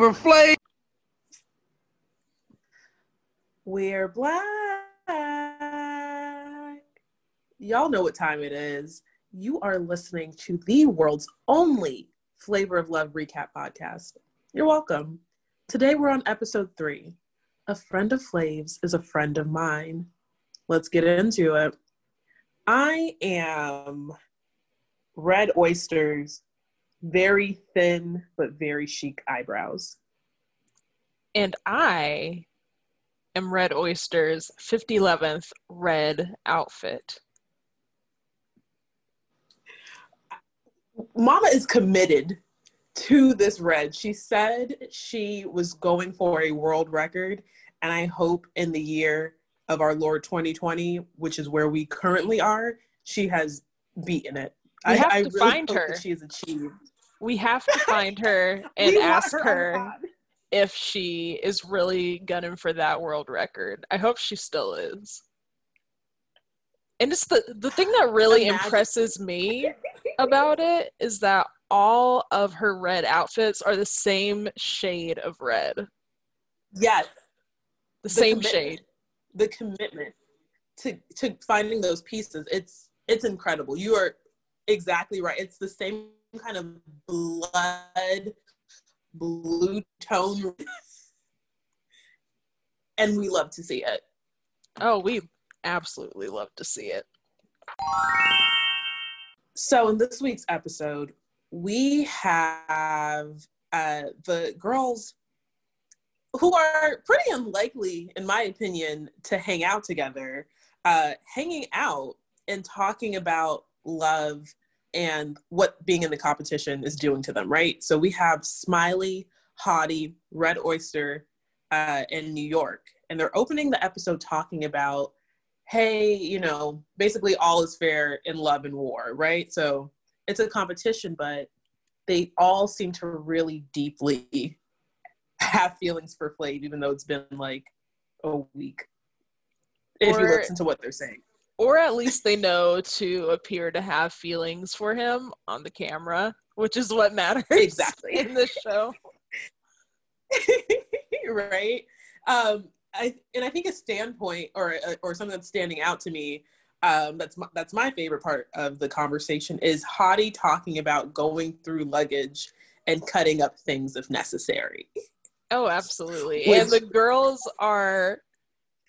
Flavor Flav. We're black. Y'all know what time it is. You are listening to the world's only Flavor of Love recap podcast. You're welcome. Today we're on episode three. A friend of Flav's is a friend of mine. Let's get into it. I am red oysters, very thin but very chic eyebrows. And I am Red Oyster's 5011th red outfit. Mama is committed to this red. She said she was going for a world record, and I hope in the year of our Lord 2020, which is where we currently are, she has beaten it. We I, have I to really find her. she has achieved. We have to find her and ask on her if she is really gunning for that world record. I hope she still is. And it's the the thing that really Imagine- impresses me about it is that all of her red outfits are the same shade of red. Yes. The, Yes, same commitment. shade. the commitment to to finding those pieces. It's it's incredible. You are exactly right. It's the same kind of blood blue tone, and we love to see it. Oh, we absolutely love to see it. So in this week's episode, we have uh, the girls who are pretty unlikely, in my opinion, to hang out together, uh, hanging out and talking about love and what being in the competition is doing to them, right? So we have Smiley, Hottie, Red Oyster, uh, in New York, and they're opening the episode talking about hey, you know, basically all is fair in love and war, right? So it's a competition, but they all seem to really deeply have feelings for Flav, even though it's been like a week. If you listen to what they're saying. Or at least they know to appear to have feelings for him on the camera, which is what matters Exactly. in this show. right? Um, I and I think a standpoint or or something that's standing out to me. Um, that's my, that's my favorite part of the conversation is Hottie talking about going through luggage and cutting up things if necessary. Oh, absolutely. Which- and the girls are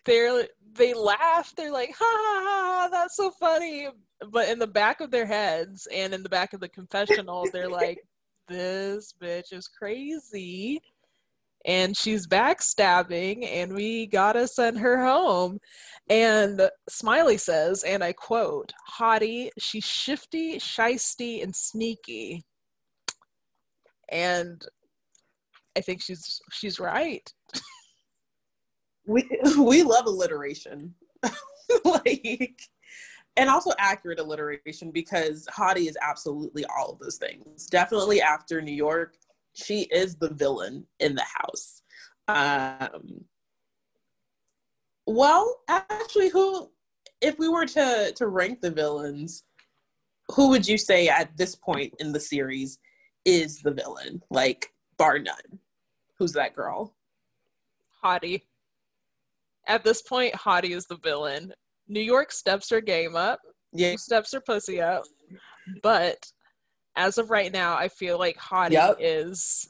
they're they laugh. They're like, ha ha ha, ha, that's so funny. But in the back of their heads and in the back of the confessional, they're like, this bitch is crazy. And she's backstabbing, and we gotta send her home. And Smiley says, and I quote, Hottie, she's shifty, shisty, and sneaky. And I think she's she's right. we we love alliteration. Like and also accurate alliteration because Hottie is absolutely all of those things. Definitely after new york she is the villain in the house. Um well actually who if we were to to rank the villains who would you say at this point in the series is the villain? Like bar none. Who's that girl? Hottie. At this point, Hottie is the villain. New York steps her game up, yeah steps her pussy up. But as of right now, I feel like Hottie Yep. is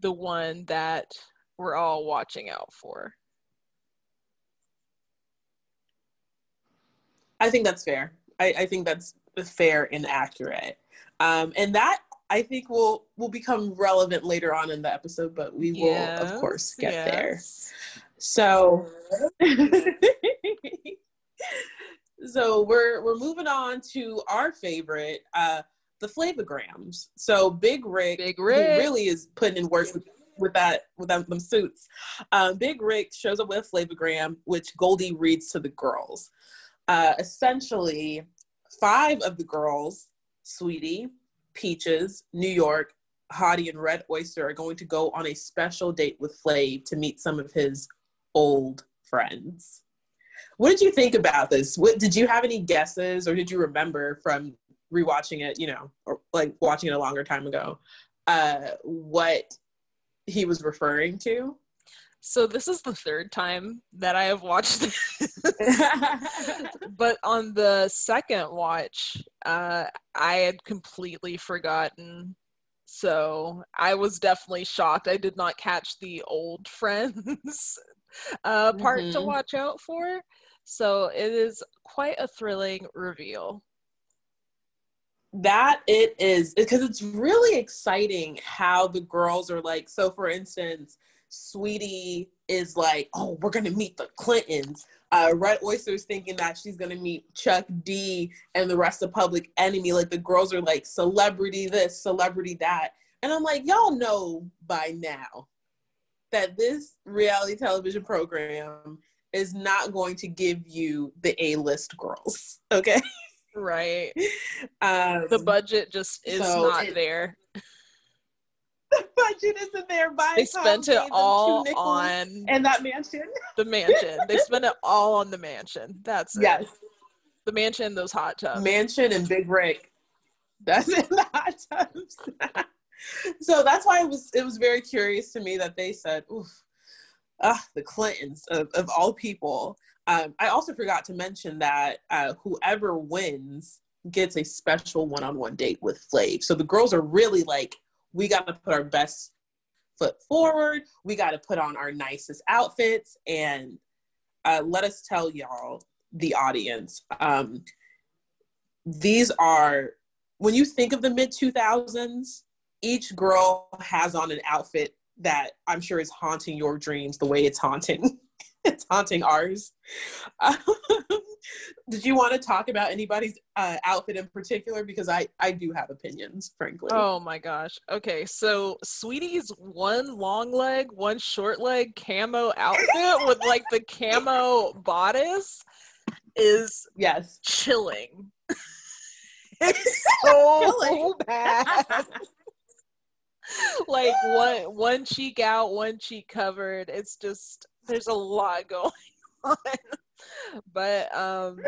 the one that we're all watching out for. I think that's fair. I, I think that's fair and accurate. Um, and that I think will will become relevant later on in the episode, but we will of course Yes, get there. So so we're we're moving on to our favorite, uh, the flavograms. So Big Rick, Big Rick. really is putting in work with, with that with them, them suits. Um, Big Rick shows up with a flavogram, which Goldie reads to the girls. Uh, essentially, five of the girls, Sweetie, Peaches, New York, Hottie, and Red Oyster, are going to go on a special date with Flav to meet some of his old friends. What did you think about this? What did you have any guesses, or did you remember from rewatching it? You know, or like watching it a longer time ago. Uh, what he was referring to? So this is the third time that I have watched this. but on the second watch, uh, I had completely forgotten. So I was definitely shocked. I did not catch the old friends uh, part mm-hmm. to watch out for. So it is quite a thrilling reveal. That it is because it's really exciting how the girls are like. So, for instance, Sweetie is like, oh, we're gonna meet the Clintons. Uh, Red Oyster's thinking that she's gonna meet Chuck D and the rest of Public Enemy. Like the girls are like celebrity this, celebrity that, and I'm like, y'all know by now that this reality television program is not going to give you the A-list girls. Okay. Right. Um, the budget just is so not it, there the budget isn't there. By they spent it all on and that mansion. The mansion. they spent it all on the mansion. That's it. yes. The mansion, those hot tubs. Mansion and Big Rick. That's in the hot tubs. So that's why it was it was very curious to me that they said, "Oof, ah, the Clintons of, of all people." Um, I also forgot to mention that uh, whoever wins gets a special one-on-one date with Flav. So the girls are really like we got to put our best foot forward. We got to put on our nicest outfits. And uh, let us tell y'all, the audience, um, these are, when you think of the mid 2000s, each girl has on an outfit that I'm sure is haunting your dreams the way it's haunting it's haunting ours. Um, did you want to talk about anybody's uh, outfit in particular? Because I I do have opinions, frankly. Oh my gosh. Okay, so Sweetie's one long leg, one short leg camo outfit with like the camo bodice is yes chilling. it's so chilling. bad. like one one cheek out, one cheek covered. It's just there's a lot going on. but um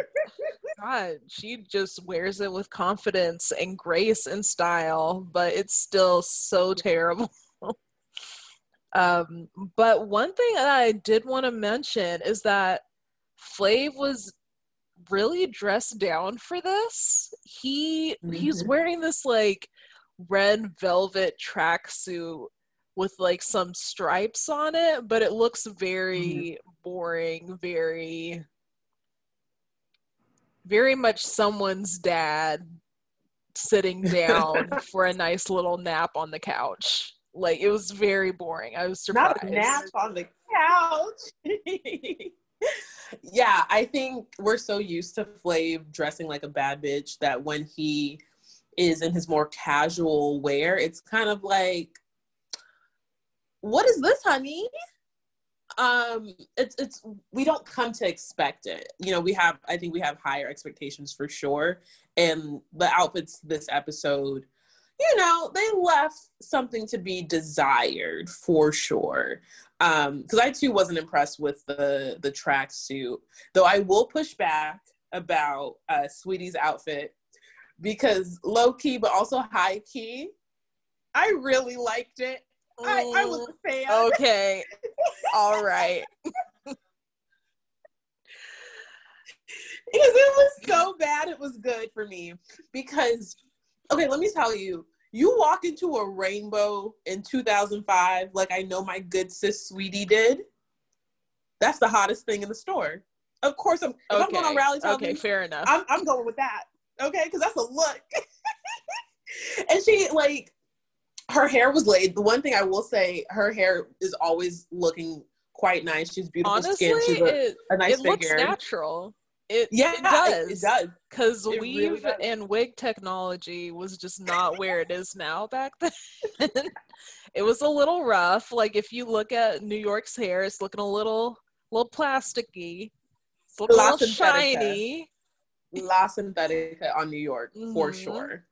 God, she just wears it with confidence and grace and style, but it's still so terrible. um, but one thing that I did want to mention is that Flav was really dressed down for this. He mm-hmm. he's wearing this like red velvet tracksuit with like some stripes on it, but it looks very mm-hmm. boring, very very much someone's dad sitting down for a nice little nap on the couch. Like it was very boring. I was surprised. Not a nap on the couch. yeah, I think we're so used to Flav dressing like a bad bitch that when he is in his more casual wear, it's kind of like what is this, honey? Um, it's it's we don't come to expect it. You know, we have I think we have higher expectations for sure. And the outfits this episode, you know, they left something to be desired for sure. Um, because I too wasn't impressed with the the tracksuit, though I will push back about uh Saweetie's outfit because low key but also high key. I really liked it. I, I was a fan. Mm, okay. All right. because it was so bad it was good for me because okay let me tell you you walk into a rainbow in 2005 like i know my good sis Saweetie did that's the hottest thing in the store of course i'm okay. i'm going on rally okay fair enough i'm, I'm going with that okay because that's a look and she like her hair was laid. The one thing I will say, her hair is always looking quite nice. She's beautiful Honestly, skin. She's a, it, a nice it figure. looks natural. It, yeah, it does. It, it does. Because weave really and wig technology was just not where it is now back then. it was a little rough. Like if you look at New York's hair, it's looking a little, little plasticky. It's a little, little shiny. La synthetica on New York mm-hmm. for sure.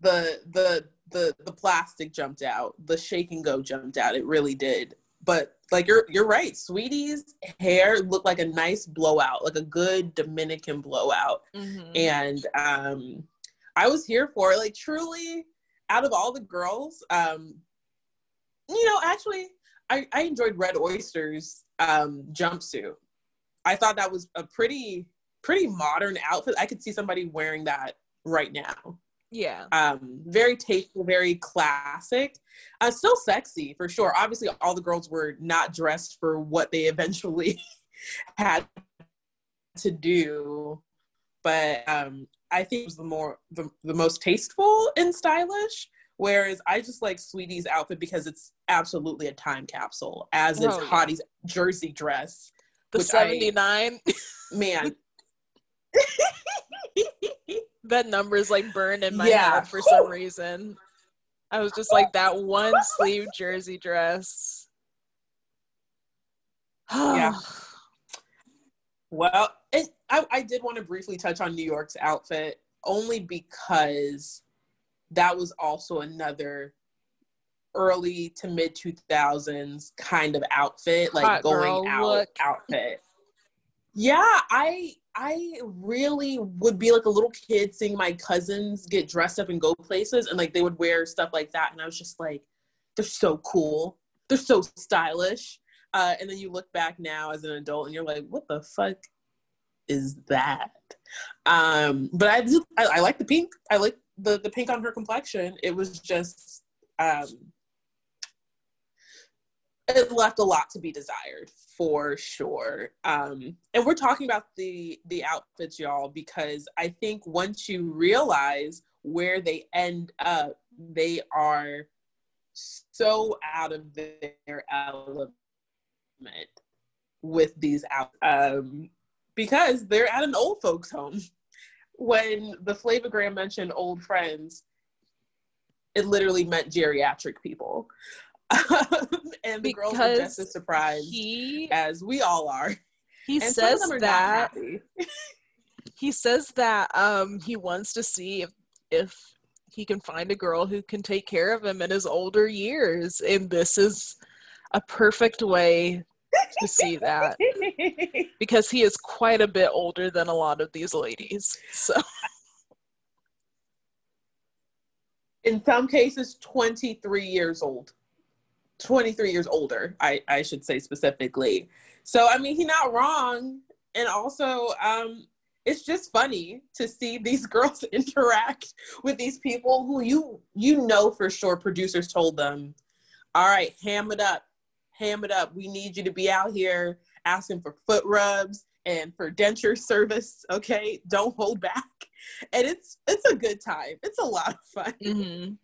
The the the the plastic jumped out, the shake and go jumped out. It really did. But like you're you're right, Sweetie's hair looked like a nice blowout, like a good Dominican blowout. Mm-hmm. And um I was here for it. Like truly, out of all the girls, um, you know, actually, I, I enjoyed Red Oyster's um, jumpsuit. I thought that was a pretty pretty modern outfit. I could see somebody wearing that right now. Yeah. Um, very tasteful, very classic. Uh, still sexy for sure. Obviously, all the girls were not dressed for what they eventually had to do, but um, I think it was the more the, the most tasteful and stylish. Whereas I just like Sweetie's outfit because it's absolutely a time capsule, as is Oh, yeah. Hottie's jersey dress. The which I- 79, Man. that number is like burned in my Yeah. head for some reason. I was just like that one sleeve jersey dress. Yeah. Well, it, I, I did want to briefly touch on New York's outfit only because that was also another early to mid 2000s kind of outfit, like Hot going out look. outfit. Yeah, I I really would be like a little kid seeing my cousins get dressed up and go places and like they would wear stuff like that and I was just like they're so cool. They're so stylish. Uh, and then you look back now as an adult and you're like, what the fuck is that? Um, but I do, I, I like the pink. I like the, the pink on her complexion. It was just, um, it left a lot to be desired for sure. Um, and we're talking about the, the outfits y'all, because I think once you realize where they end up, they are so out of their element with these out um because they're at an old folks home when the flavogram mentioned old friends it literally meant geriatric people and the girls were just Because as surprised He as we all are. he and says are that he says that um he wants to see if if he can find a girl who can take care of him in his older years. And this is a perfect way to see that because he is quite a bit older than a lot of these ladies so. In some cases 23 years old 23 years older i i should say specifically. So i mean he's not wrong. And also um it's just funny to see these girls interact with these people who you you know for sure producers told them all right ham it up. Ham it up. We need you to be out here asking for foot rubs and for denture service okay? Don't hold back. And it's it's a good time. It's a lot of fun. Mhm.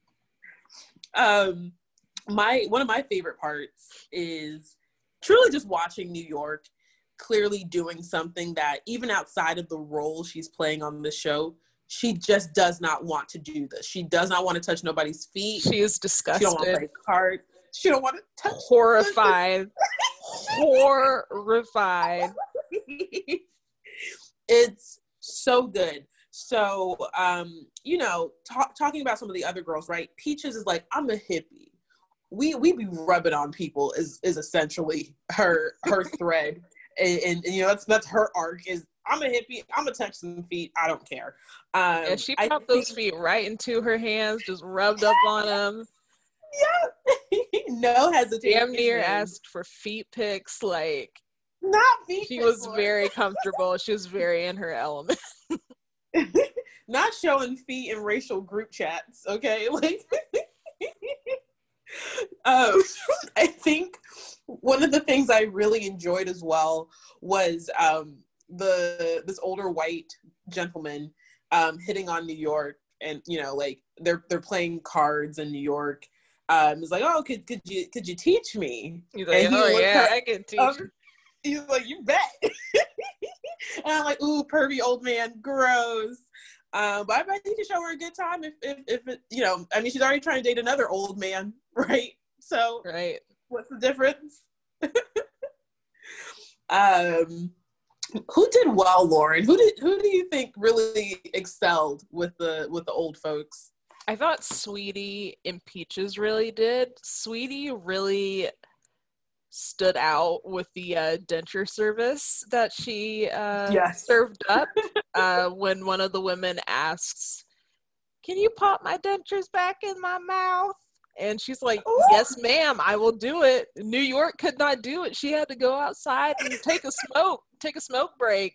um my one of my favorite parts is truly just watching new york clearly doing something that even outside of the role she's playing on the show she just does not want to do this. She does not want to touch nobody's feet. She is disgusted. she don't want to play cards. She don't want to touch horrified. horrified. It's so good. So um you know ta- talking about some of the other girls right? Peaches is like i'm a hippie we we be rubbing on people is is essentially her her thread. And, and, and, you know that's that's her arc is i'm a hippie i'm gonna touch some feet i don't care. Um and she I popped those feet right into her hands just rubbed up on them. Yeah. No hesitation damn near asked for feet pics like not feet she was pics, very comfortable. She was very in her element. Not showing feet in racial group chats okay? Like um i think one of the things i really enjoyed as well was um the this older white gentleman um hitting on new york and you know like they're they're playing cards in new york um it's like oh could could you could you teach me He's like, he oh looks yeah, at- I can teach. um, you." he's like, you bet. and I'm like, ooh, pervy old man, gross. Um, but I bet he can show her a good time if, if, if it, you know, I mean, she's already trying to date another old man, right? So right. what's the difference? um, who did well, Lauren? Who did, who do you think really excelled with the, with the old folks? I thought Sweetie and Peaches really did. Sweetie really stood out with the uh, denture service that she uh, Yes. served up uh, when one of the women asks, Can you pop my dentures back in my mouth? And she's like, Yes, ma'am, I will do it. New York could not do it. She had to go outside and take a smoke, take a smoke break.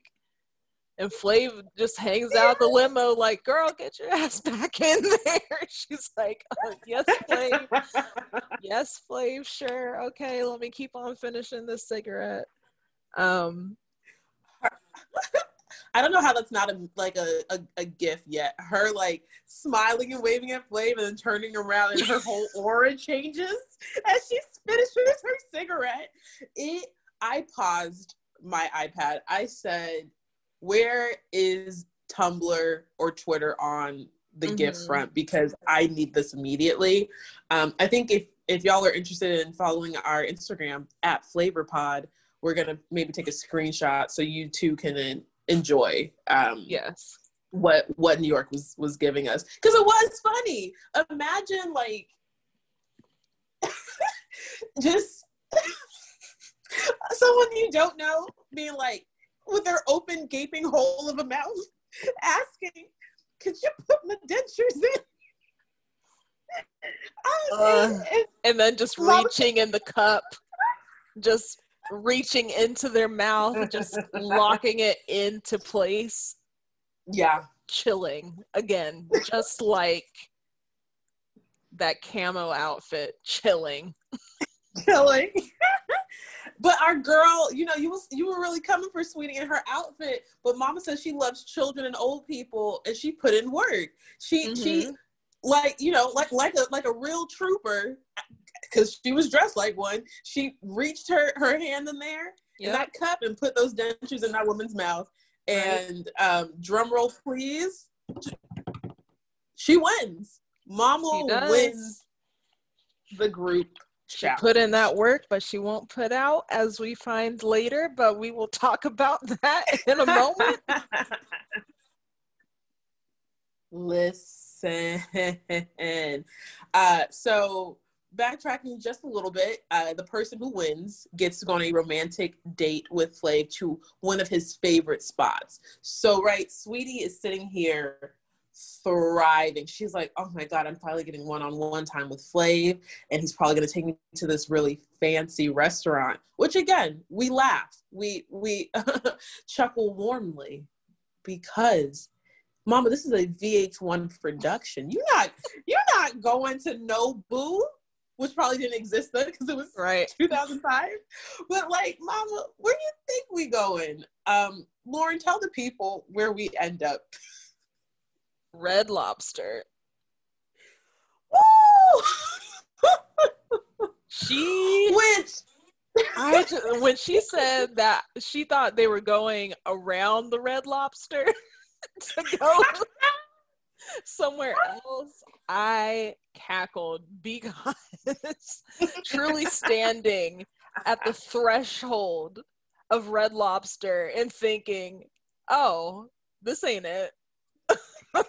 And Flav just hangs out the limo like, girl, get your ass back in there. She's like, oh, yes, Flav. yes, Flav, sure. Okay, let me keep on finishing this cigarette. Um I don't know how that's not a, like a, a, a gif yet. Her like smiling and waving at Flav and then turning around and her whole aura changes as she finishes her cigarette. It I paused my iPad. I said, Where is Tumblr or Twitter on the mm-hmm. GIF front? Because I need this immediately. Um, I think if if y'all are interested in following our Instagram at FlavorPod, we're gonna maybe take a screenshot so you too can enjoy um yes. what what new york was was giving us. Because it was funny. Imagine like just someone you don't know being like with their open gaping hole of a mouth asking could you put my dentures in? Uh, and, and then just reaching in the cup. Just reaching into their mouth, just locking it into place. Yeah. Chilling again, just like that camo outfit, chilling. Chilling. but our girl, you know, you was you were really coming for Sweetie in her outfit. But Mama says she loves children and old people, and she put in work. She mm-hmm. she like you know like like a like a real trooper because she was dressed like one. She reached her her hand in there yep. in that cup and put those dentures in that woman's mouth. And um, drum roll, please. She wins. Mama she wins the group. She put in that work, but she won't put out, as we find later. But we will talk about that in a moment. Listen. Uh, so backtracking just a little bit, uh, the person who wins gets to go on a romantic date with Flav to one of his favorite spots. So, right, Sweetie is sitting here thriving. She's like, oh my God, I'm finally getting one on one time with Flav, and he's probably going to take me to this really fancy restaurant, which again, we laugh, we, we chuckle warmly because Mama, this is a VH1 production. You're not you're not going to Nobu which probably didn't exist then because it was right 2005. But like, Mama, where do you think we going? Um, Lauren, tell the people where we end up. Red Lobster. Woo! she which I just, when she said that she thought they were going around the Red Lobster to go somewhere else, I cackled because truly standing at the threshold of Red Lobster and thinking, oh, this ain't it.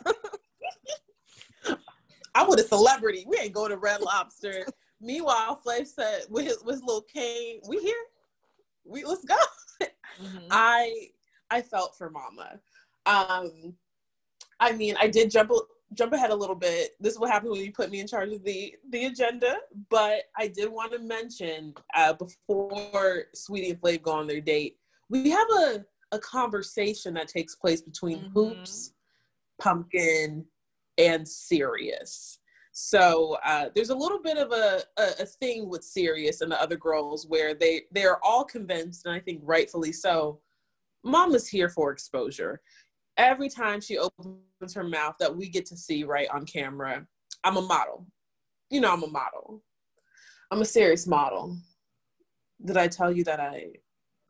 I'm with a celebrity. We ain't going to Red Lobster. Meanwhile, Flav said with his, with his little cane, we here. We let's go. Mm-hmm. I I felt for Mama. Um, I mean, I did jump jump ahead a little bit. This is what happened when you put me in charge of the the agenda. But I did want to mention uh, before Sweetie and Flav go on their date, we have a a conversation that takes place between mm-hmm. Hoopz, Pumpkin, and Serious. So uh, there's a little bit of a, a, a thing with Serious and the other girls where they they're all convinced, and I think rightfully so. Mama's here for exposure every time she opens her mouth that we get to see right on camera, I'm a model. You know, I'm a model. I'm a serious model. Did I tell you that I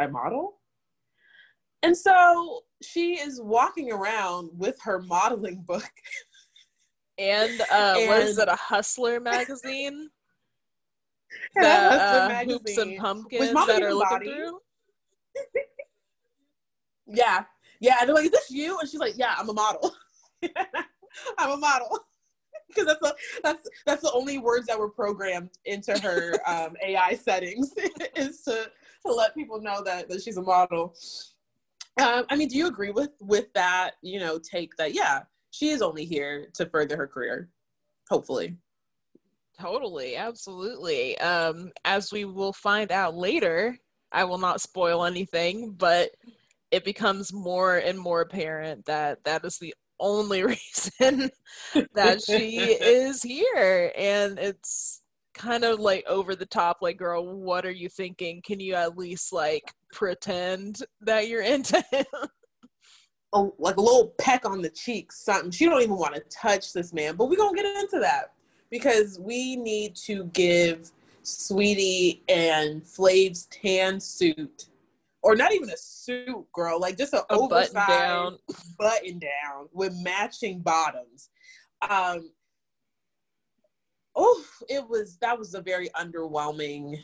I model? And so she is walking around with her modeling book. And, uh, and what is it, a Hustler magazine? that Hustler uh, magazine. Hoopz and pumpkins that are looking through. yeah, yeah, and they're like, is this you? And she's like, yeah, I'm a model. I'm a model. because that's the that's that's the only words that were programmed into her um, AI settings is to to let people know that that she's a model. Um, I mean, do you agree with with that? You know, take that. Yeah, she is only here to further her career. Hopefully. Totally, absolutely. Um, as we will find out later, I will not spoil anything, but it becomes more and more apparent that that is the only reason that she is here. And it's kind of like over the top, like, girl, what are you thinking? Can you at least like pretend that you're into him? A, like a little peck on the cheek, something. She don't even want to touch this man, but we're gonna get into that because we need to give sweetie and Flav's tan suit, or not even a suit, girl, like just an a oversized button down. button down with matching bottoms. Um, oh, it was that was a very underwhelming,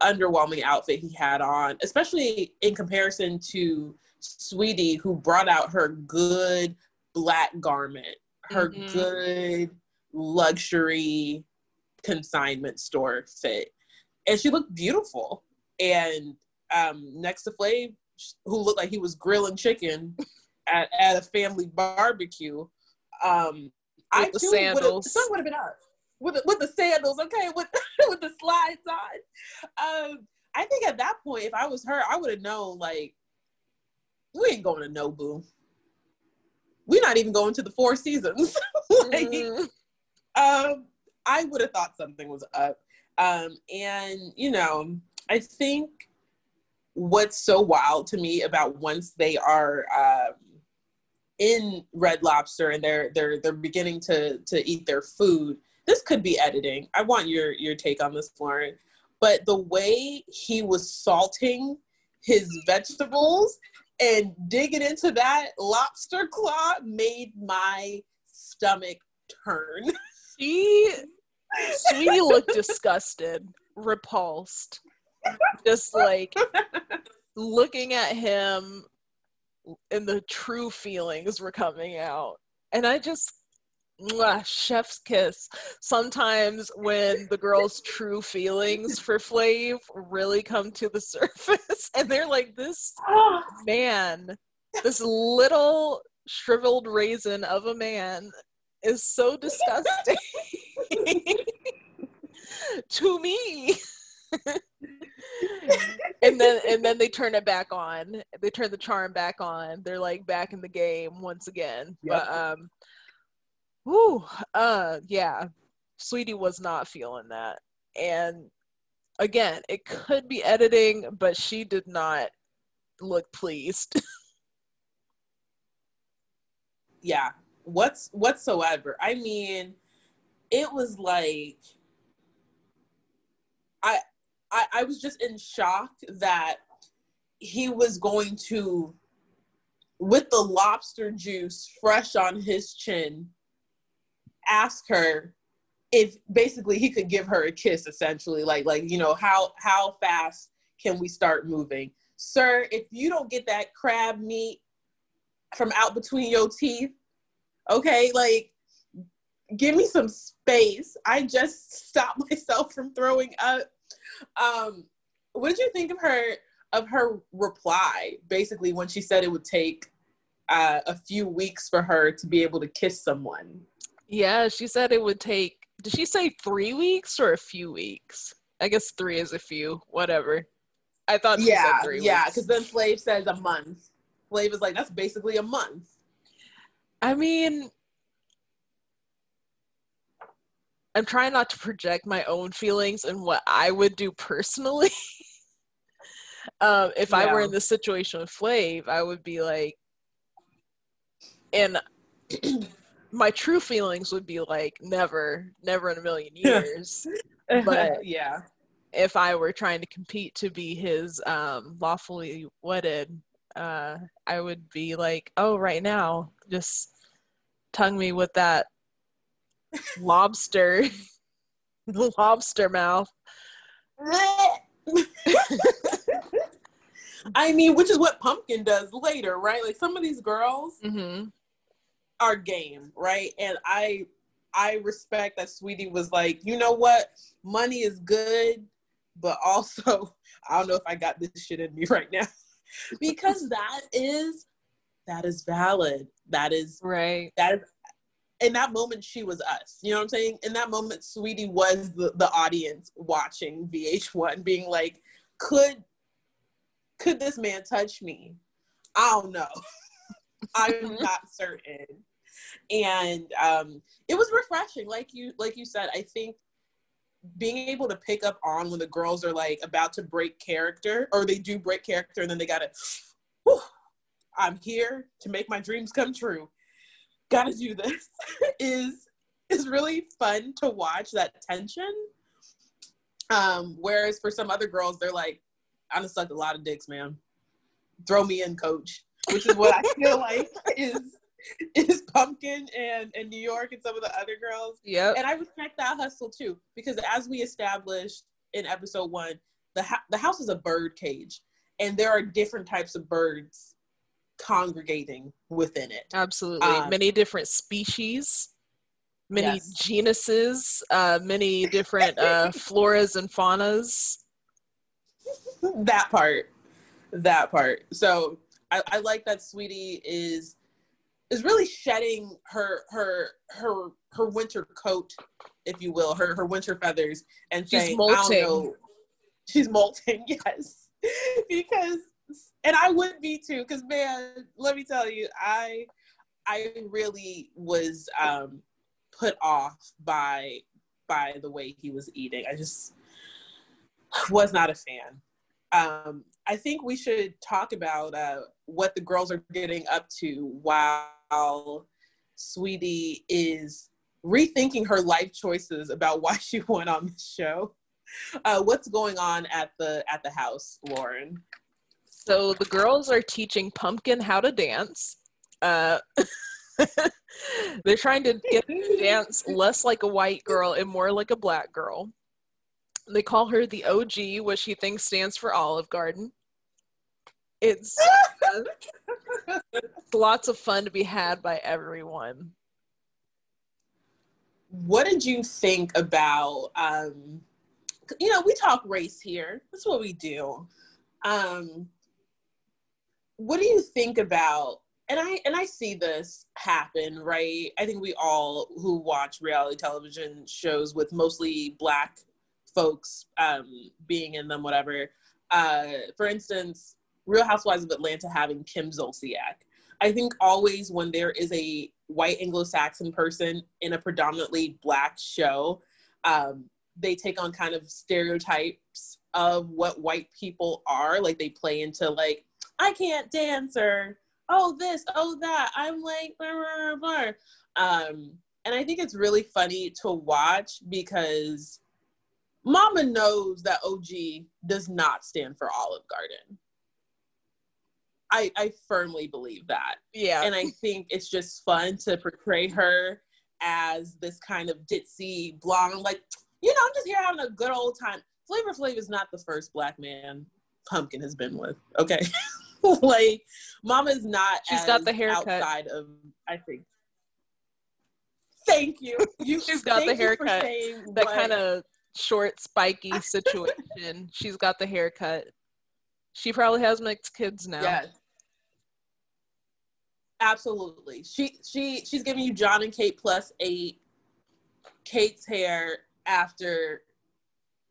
underwhelming outfit he had on, especially in comparison to Sweetie, who brought out her good black garment, her mm-hmm. good luxury consignment store fit. And she looked beautiful. And um, next to Flav, who looked like he was grilling chicken at, at a family barbecue. Um, with I the sandals. Sun would have been up with with the sandals, okay, with with the slides on. Um, I think at that point, if I was her, I would have known like we ain't going to Nobu. We're not even going to the Four Seasons. like, mm um, I would have thought something was up. Um, and you know, I think what's so wild to me about once they are um, in Red Lobster and they're they're they're beginning to to eat their food. This could be editing. I want your your take on this, Lauren. But the way he was salting his vegetables and digging into that lobster claw made my stomach turn. She, Saweetie looked disgusted, repulsed, just like looking at him, and the true feelings were coming out. And I just, mwah, chef's kiss. Sometimes when the girl's true feelings for Flav really come to the surface, and they're like, this man, this little shriveled raisin of a man is so disgusting to me. And then and then they turn it back on. They turn the charm back on. They're like back in the game once again. Yep. But um whoo, uh yeah. Sweetie was not feeling that. And again, it could be editing, but she did not look pleased. yeah, what's whatsoever. I mean, it was like I, I was just in shock that he was going to with the lobster juice fresh on his chin ask her if basically he could give her a kiss essentially like like you know how how fast can we start moving sir if you don't get that crab meat from out between your teeth Okay, like give me some space. I just stopped myself from throwing up. Um, what did you think of her of her reply? Basically, when she said it would take uh, a few weeks for her to be able to kiss someone. Yeah, she said it would take. Did she say three weeks or a few weeks? I guess three is a few. Whatever. I thought. yeah, yeah. Because then Flav says a month. Flav is like, that's basically a month. I mean, I'm trying not to project my own feelings and what I would do personally. um, if yeah. I were in this situation with Flav, I would be like, and my true feelings would be like, never, never in a million years. but yeah, if I were trying to compete to be his um, lawfully wedded uh, I would be like, oh, right now, just tongue me with that lobster, the lobster mouth. I mean, which is what Pumpkin does later, right? Like some of these girls mm-hmm. are game, right? And I, I respect that Sweetie was like, you know what, money is good, but also I don't know if I got this shit in me right now because that is that is valid. That is right. That is in that moment she was us. You know what i'm saying? In that moment sweetie was the, the audience watching vh1 being like could could this man touch me? I don't know. I'm not certain. And um it was refreshing. Like you like you said i think being able to pick up on when the girls are like about to break character or they do break character and then they gotta i'm here to make my dreams come true gotta do this is is really fun to watch that tension um whereas for some other girls they're like i done sucked a lot of dicks man throw me in coach which is what i feel like is is Pumpkin and, and New York and some of the other girls. Yeah. And I respect that hustle too, because as we established in episode one, the, ha- the house is a bird cage, and there are different types of birds congregating within it. Absolutely. Um, many different species, many yes. genuses, uh, many different uh, floras and faunas. That part. That part. So I, I like that Sweetie is is really shedding her her her her winter coat, if you will, her her winter feathers, and she's saying, molting. I don't know. She's molting, yes, because and I would be too, because man, let me tell you, I I really was um put off by by the way he was eating. I just was not a fan. Um, I think we should talk about uh, what the girls are getting up to while Sweetie is rethinking her life choices about why she went on the show. Uh, what's going on at the at the house, Lauren? So the girls are teaching Pumpkin how to dance. Uh, they're trying to get to dance less like a white girl and more like a black girl. They call her the OG, which she thinks stands for Olive Garden. It's lots of fun to be had by everyone. What did you think about um you know, we talk race here. That's what we do. Um what do you think about and I and I see this happen, right? I think we all who watch reality television shows with mostly black folks um being in them whatever. Uh for instance, Real Housewives of Atlanta having Kim Zolciak. I think always when there is a white Anglo-Saxon person in a predominantly black show, um, they take on kind of stereotypes of what white people are. Like they play into like, I can't dance or oh this, oh that. I'm like blah, blah, blah. Um, and I think it's really funny to watch because Mama knows that OG does not stand for Olive Garden. I, I firmly believe that. Yeah. And I think it's just fun to portray her as this kind of ditzy blonde, like, you know, I'm just here having a good old time. Flavor Flav is not the first black man Pumpkin has been with. Okay. like Mama's not She's got the haircut outside of I think. Thank you. you She's got the haircut. That kind of short, spiky situation. She's got the haircut. She probably has mixed kids now. Yes. Absolutely. She she she's giving you John and Kate plus eight. Kate's hair after,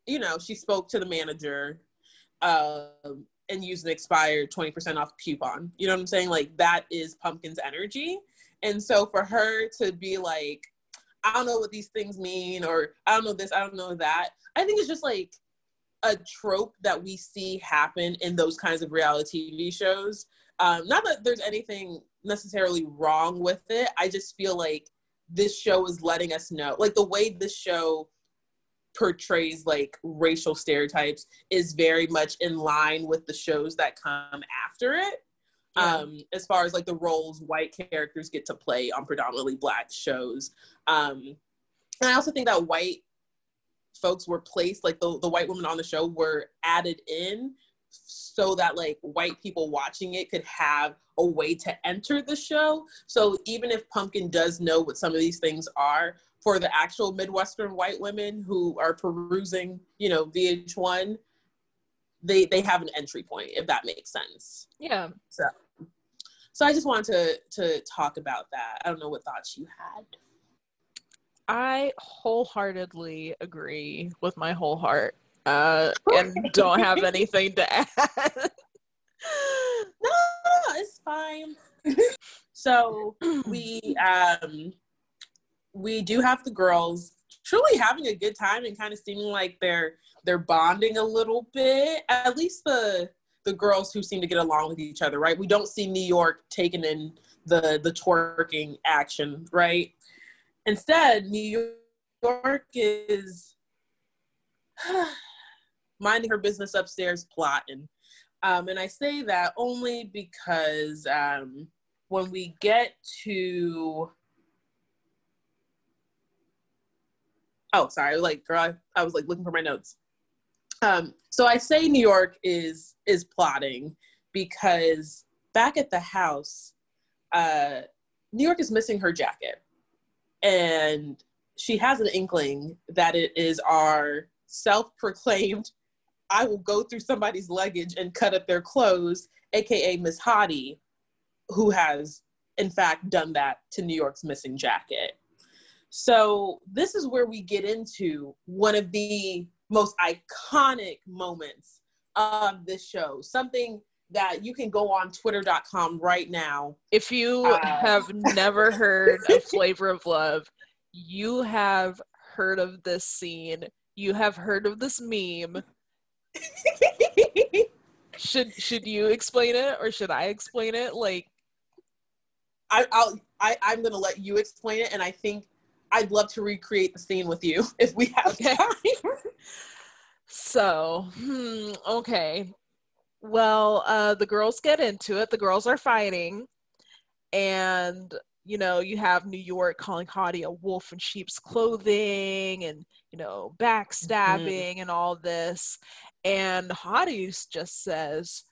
you know, she spoke to the manager, um, and use an expired twenty percent off coupon. You know what I'm saying? Like that is Pumpkin's energy, and so for her to be like, I don't know what these things mean, or I don't know this, I don't know that. I think it's just like a trope that we see happen in those kinds of reality TV shows. Um, not that there's anything necessarily wrong with it. I just feel like this show is letting us know, like the way this show portrays like racial stereotypes is very much in line with the shows that come after it. Yeah. Um, as far as like the roles white characters get to play on predominantly black shows. Um, and I also think that white folks were placed, like the, the white women on the show were added in so that like white people watching it could have a way to enter the show. So even if Pumpkin does know what some of these things are, for the actual Midwestern white women who are perusing, you know, VH1, they they have an entry point, if that makes sense. Yeah. So so I just wanted to to talk about that. I don't know what thoughts you had. I wholeheartedly agree with my whole heart uh, and don't have anything to add. no, it's fine. so we um we do have the girls truly having a good time and kind of seeming like they're they're bonding a little bit. At least the the girls who seem to get along with each other, right? We don't see New York taking in the the twerking action, right? Instead, New York is minding her business upstairs plotting. Um, and I say that only because um, when we get to oh sorry like girl I, I was like looking for my notes um, so I say New York is is plotting because back at the house, uh, New York is missing her jacket, and she has an inkling that it is our self-proclaimed I will go through somebody's luggage and cut up their clothes, aka Miss Hottie, who has in fact done that to New York's missing jacket. So this is where we get into one of the most iconic moments of this show. Something that you can go on twitter.com right now. If you uh, have never heard a flavor of love, you have heard of this scene. You have heard of this meme. Should should you explain it or should I explain it? Like I, I'll I, I'm gonna let you explain it and I think I'd love to recreate the scene with you if we have okay. time. so, hmm, okay. Well, uh, the girls get into it. The girls are fighting, and you know, you have New York calling Hottie a wolf in sheep's clothing, and you know, backstabbing mm-hmm. and all this. And Hottie just says,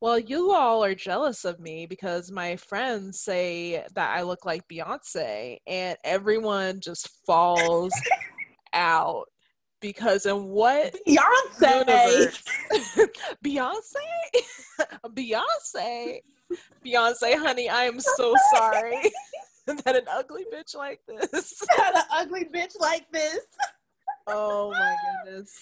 well, you all are jealous of me because my friends say that I look like Beyonce, and everyone just falls out because in what Beyonce, Beyonce, Beyonce, Beyonce, honey, I am so sorry that an ugly bitch like this, that an ugly bitch like this. Oh my goodness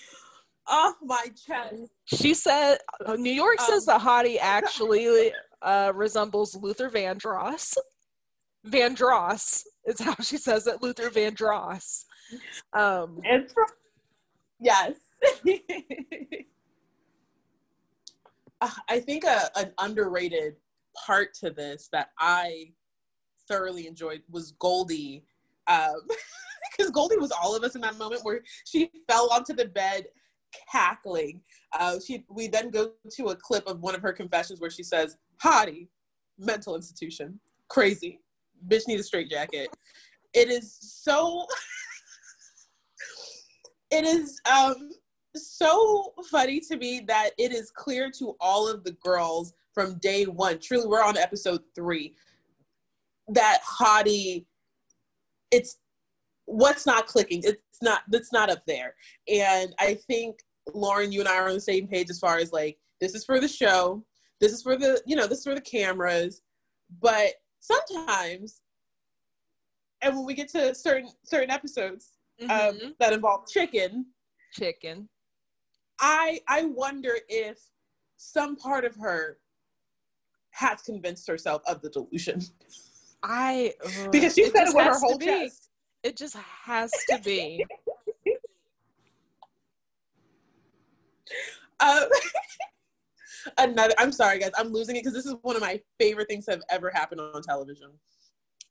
off my chest. She said, uh, New York um, says the hottie actually uh, resembles Luther Vandross. Vandross is how she says it. Luther Vandross. Um, yes. Uh, I think a, an underrated part to this that I thoroughly enjoyed was Goldie. Um, because Goldie was all of us in that moment where she fell onto the bed cackling. Uh, she we then go to a clip of one of her confessions where she says, "Hottie, mental institution, crazy, bitch need a straight jacket." It is so. it is um so funny to me that it is clear to all of the girls from day one. Truly, we're on episode three. That Hottie, it's what's not clicking it's not that's not up there and i think lauren you and i are on the same page as far as like this is for the show this is for the you know this is for the cameras but sometimes and when we get to certain certain episodes um, mm-hmm. um, that involve chicken chicken i i wonder if some part of her has convinced herself of the delusion i uh, because she said it with her whole chest it just has to be. um, another. I'm sorry, guys. I'm losing it because this is one of my favorite things that have ever happened on television.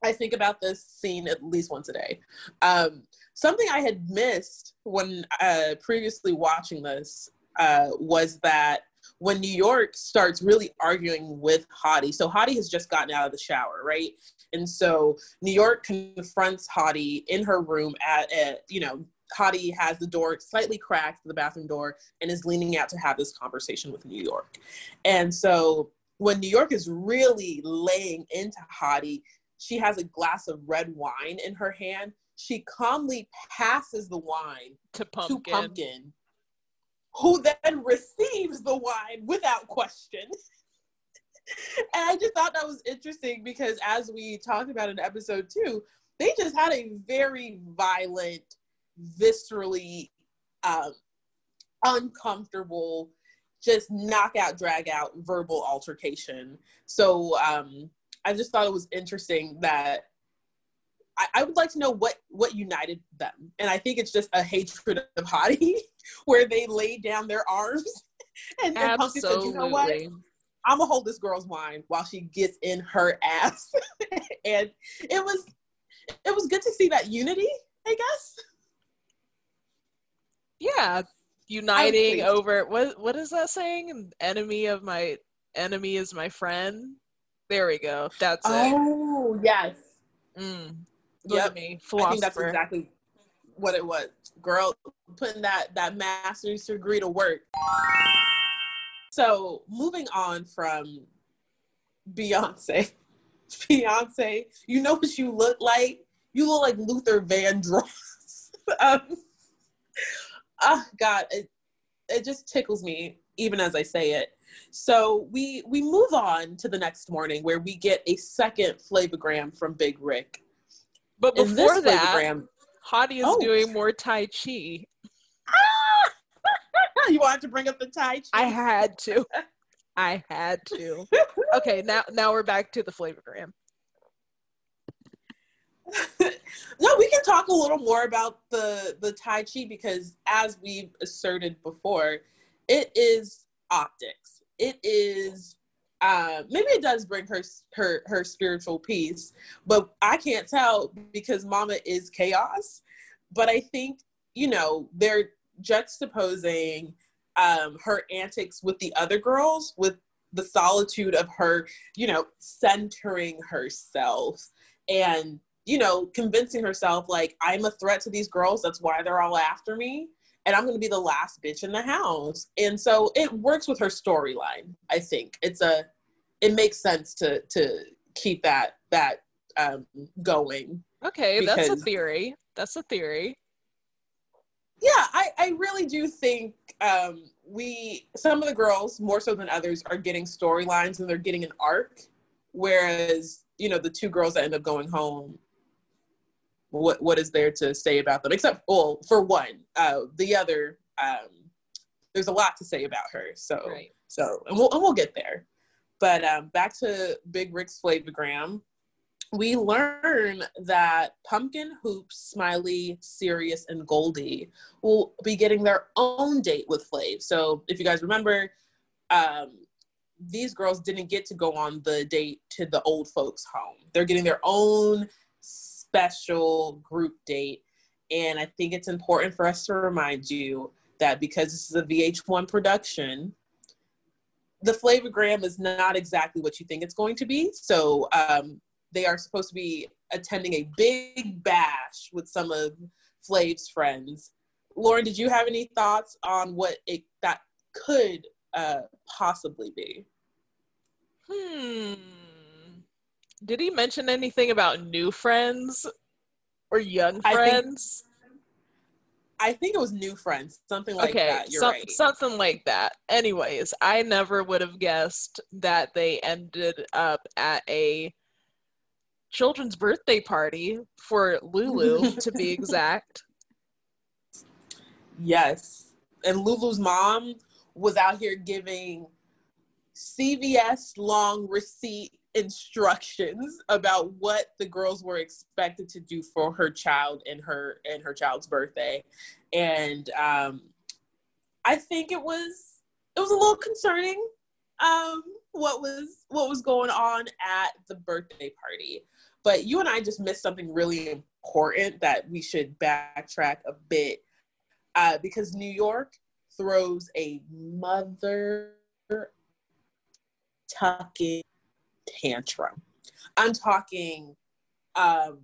I think about this scene at least once a day. Um, something I had missed when uh, previously watching this uh, was that when New York starts really arguing with Hottie, so Hottie has just gotten out of the shower, right? And so New York confronts Hottie in her room at, at you know, Hottie has the door slightly cracked, the bathroom door, and is leaning out to have this conversation with New York. And so when New York is really laying into Hottie, she has a glass of red wine in her hand. She calmly passes the wine to Pumpkin, to Pumpkin who then receives the wine without question. and I just thought that was interesting because as we talked about in episode two, they just had a very violent, viscerally um, uncomfortable, just knockout, drag out verbal altercation. So um, I just thought it was interesting that I, I, would like to know what what united them, and I think it's just a hatred of Hottie, where they laid down their arms and, and Pumpkin said, "You know what? I'm gonna hold this girl's wine while she gets in her ass," and it was it was good to see that unity. I guess. Yeah, uniting over what what is that saying? Enemy of my enemy is my friend. There we go. That's oh, it. Oh yes. Mm. Yep. me, philosopher. I think that's exactly what it was. Girl putting that that master's degree to work. So moving on from Beyonce. Beyonce, you know what you look like? You look like Luther Vandross. um, oh God, it, it just tickles me even as I say it. So we we move on to the next morning where we get a second flavogram from Big Rick. But before that, Hottie is oh. doing more Tai Chi. you wanted to bring up the Tai Chi? I had to. I had to. Okay, now now we're back to the flavogram. no, we can talk a little more about the the Tai Chi because as we've asserted before, it is optics. It is uh, maybe it does bring her her her spiritual peace, but I can't tell because Mama is chaos. But I think you know they're juxtaposing um, her antics with the other girls with the solitude of her, you know, centering herself and you know convincing herself like I'm a threat to these girls. That's why they're all after me and I'm going to be the last bitch in the house. And so it works with her storyline. I think it's a, it makes sense to to keep that that um, going. Okay, that's a theory. That's a theory. Yeah, I I really do think um, we some of the girls more so than others are getting storylines and they're getting an arc, whereas you know the two girls that end up going home what what is there to say about them except well for one uh the other um there's a lot to say about her so right. so and we'll and we'll get there but um back to big rick's flavogram we learn that Pumpkin, Hoopz, Smiley, Serious, and Goldie will be getting their own date with Flav. So if you guys remember, um, these girls didn't get to go on the date to the old folks' home. They're getting their own special group date. And I think it's important for us to remind you that because this is a VH1 production, the flavogram is not exactly what you think it's going to be. So um, they are supposed to be attending a big bash with some of Flav's friends. Lauren, did you have any thoughts on what it that could uh, possibly be? Hmm. Did he mention anything about new friends or young friends? I think, I think it was new friends, something like okay, that. You're right. Something like that. Anyways, I never would have guessed that they ended up at a children's birthday party for Lulu, to be exact. Yes. And Lulu's mom was out here giving CVS long receipt instructions about what the girls were expected to do for her child and her and her child's birthday. And um i think it was it was a little concerning um what was what was going on at the birthday party. But you and i just missed something really important that we should backtrack a bit uh, because new york throws a mother tucking tantrum. I'm talking, um,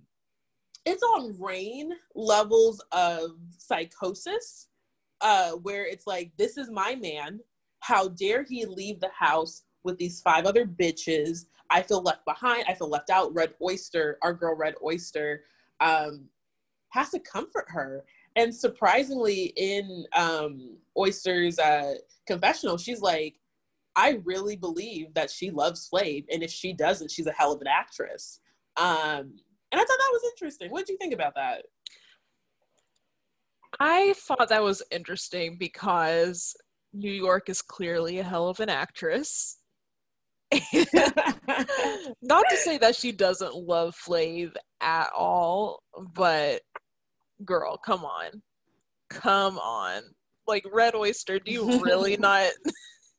it's on rain levels of psychosis, uh, where it's like, this is my man. How dare he leave the house with these five other bitches? I feel left behind. I feel left out. Red Oyster, our girl Red Oyster, um, has to comfort her. And surprisingly, in um, Oyster's uh, confessional, she's like, I really believe that she loves Flav, and if she doesn't, she's a hell of an actress. Um, And I thought that was interesting. What did you think about that? I thought that was interesting because New York is clearly a hell of an actress. Not to say that she doesn't love Flav at all, but girl, come on. Come on. Like Red Oyster, do you really not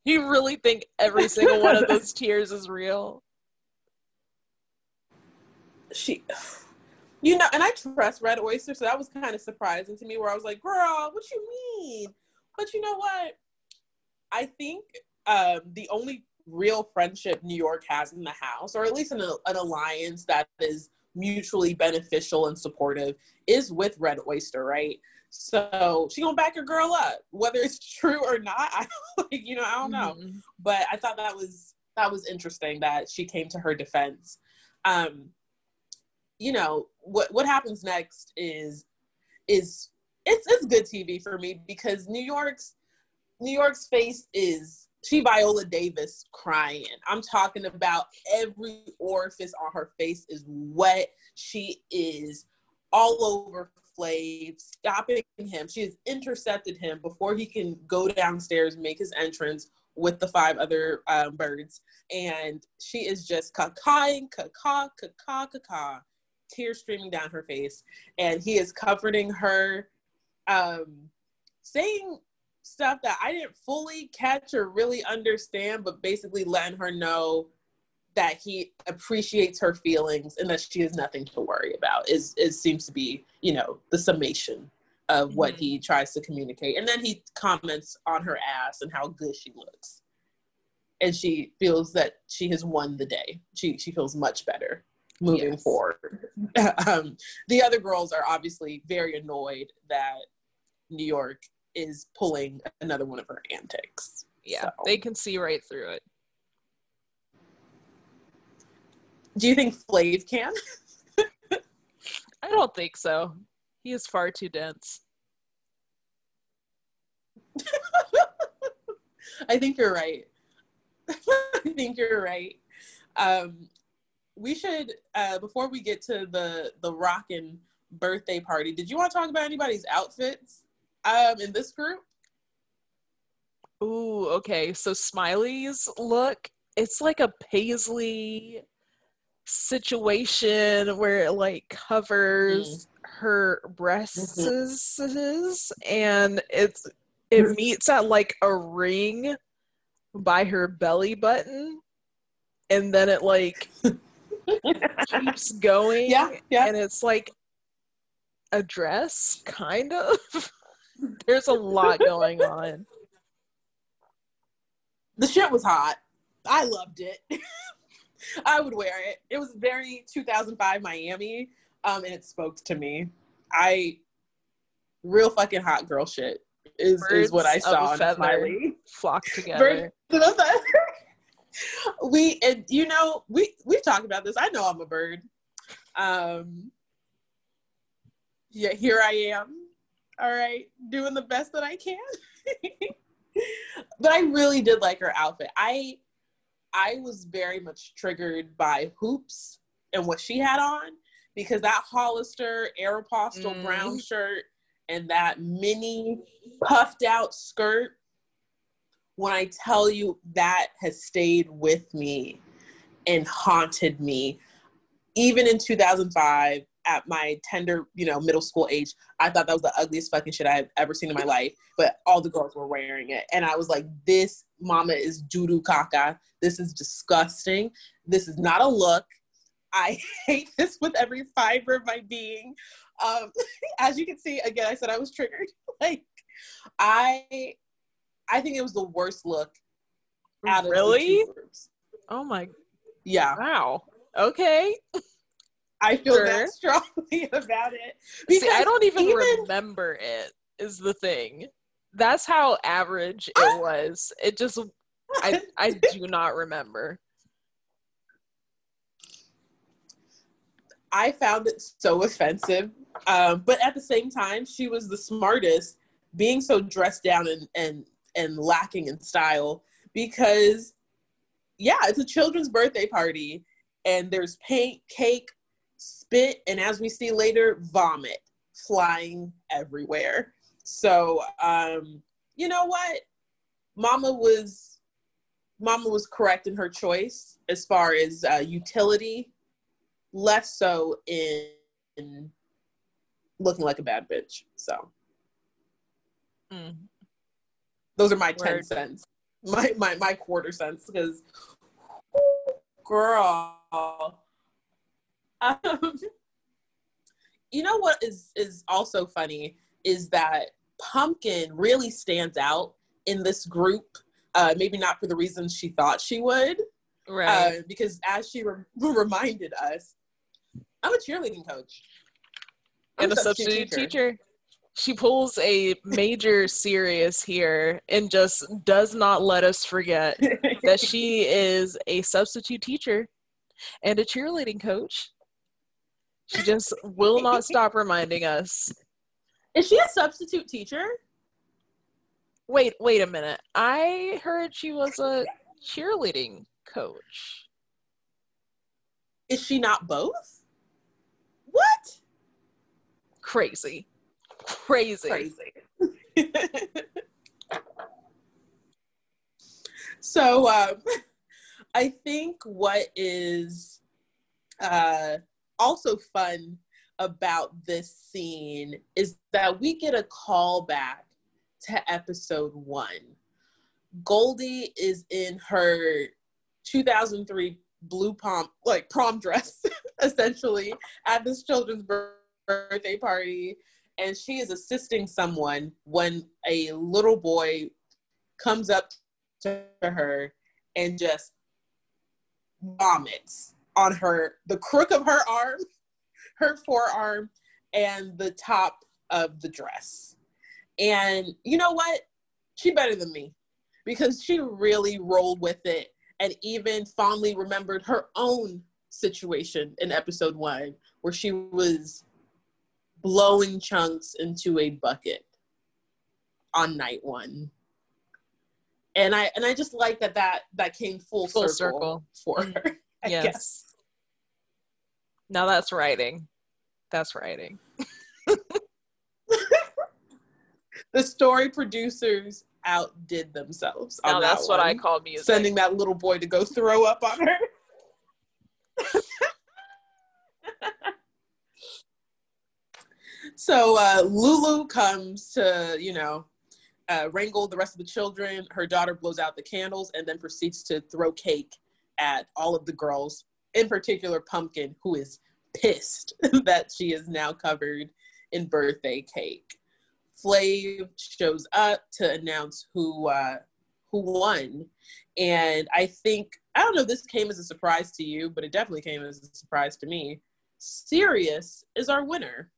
you really think every single one of those tears is real? She you know, and I trust Red Oyster, so that was kind of surprising to me where I was like, girl, what you mean? But you know what? I think um, the only real friendship New York has in the house, or at least an, an alliance that is mutually beneficial and supportive, is with Red Oyster, right? So she gonna back her girl up, whether it's true or not. I like, you know, I don't know. Mm-hmm. But I thought that was that was interesting that she came to her defense. Um, you know what what happens next is is it's it's good TV for me because New York's New York's face is she Viola Davis crying. I'm talking about every orifice on her face is wet. She is all over Flav, stopping him. She has intercepted him before he can go downstairs, make his entrance with the five other um, birds. And she is just cacawing, cacaw, cacaw, cacaw, tears streaming down her face. And he is comforting her, um, saying stuff that I didn't fully catch or really understand, but basically letting her know that he appreciates her feelings and that she has nothing to worry about is is seems to be you know the summation of mm-hmm. what he tries to communicate and then he comments on her ass and how good she looks and she feels that she has won the day she she feels much better moving yes. forward um, the other girls are obviously very annoyed that new york is pulling another one of her antics yeah so. they can see right through it Do you think Flav can? I don't think so. He is far too dense. I think you're right. I think you're right. Um, we should uh, before we get to the the rockin' birthday party. Did you want to talk about anybody's outfits um, in this group? Ooh, okay. So Smiley's look, it's like a paisley situation where it like covers mm. her breasts mm-hmm. and it's it mm. meets at like a ring by her belly button and then it like keeps going yeah, yeah and it's like a dress kind of there's a lot going on the shit was hot i loved it I would wear it. It was very 2005 Miami, um, and it spoke to me. I real fucking hot girl shit is Birds is what I saw in Smiley. Flock together. we and you know we we've talked about this. I know I'm a bird. Um, yeah, here I am. All right, doing the best that I can. but I really did like her outfit. I I was very much triggered by Hoopz and what she had on because that Hollister Aeropostale mm. brown shirt and that mini puffed out skirt, when I tell you that has stayed with me and haunted me, even in 2005, at my tender, you know, middle school age, I thought that was the ugliest fucking shit I've ever seen in my life. But all the girls were wearing it. And I was like, this mama is doo caca. This is disgusting. This is not a look. I hate this with every fiber of my being. Um, as you can see, again, I said I was triggered. like, I, I think it was the worst look. Out really? Oh my. Yeah. Wow. Okay. I feel sure. that strongly about it. Because See, I don't even, even, remember it. Is the thing. That's how average it was. It just, I, I do not remember. I found it so offensive, um, but at the same time, she was the smartest, being so dressed down and and and lacking in style. Because, yeah, it's a children's birthday party, and there's paint, cake, spit, and as we see later, vomit flying everywhere. So, um, you know what? Mama was Mama was correct in her choice as far as uh, utility, less so in, in, looking like a bad bitch. So, mm. those are my Word. ten cents, my my my quarter cents, because girl, um, you know what is is also funny is that Pumpkin really stands out in this group. Uh, maybe not for the reasons she thought she would, right? Uh, because as she re- reminded us, I'm a cheerleading coach I'm and a substitute, teacher. teacher. She pulls a major serious here and just does not let us forget that she is a substitute teacher and a cheerleading coach. She just will not stop reminding us is she a substitute teacher? Wait, wait a minute. I heard she was a cheerleading coach. Is she not both? What? Crazy. Crazy. Crazy. so um, I think what is uh, also fun about this scene is that we get a call back to episode one. Goldie is in her 2003 blue prom, like prom dress, essentially, at this children's birthday party. And she is assisting someone when a little boy comes up to her and just vomits on her, the crook of her arm her forearm and the top of the dress. And you know what? She better than me because she really rolled with it and even fondly remembered her own situation in episode one where she was blowing chunks into a bucket on night one and i and i just like that that that came full, full circle, circle, for her I yes guess. Now that's writing. That's writing. the story producers outdid themselves. Now that's that what I call music. Sending that little boy to go throw up on her. so uh, Lulu comes to, you know, uh, wrangle the rest of the children. Her daughter blows out the candles and then proceeds to throw cake at all of the girls in particular Pumpkin, who is pissed that she is now covered in birthday cake. Flav shows up to announce who uh, who won, and I think I don't know if this came as a surprise to you, but it definitely came as a surprise to me. Serious is our winner.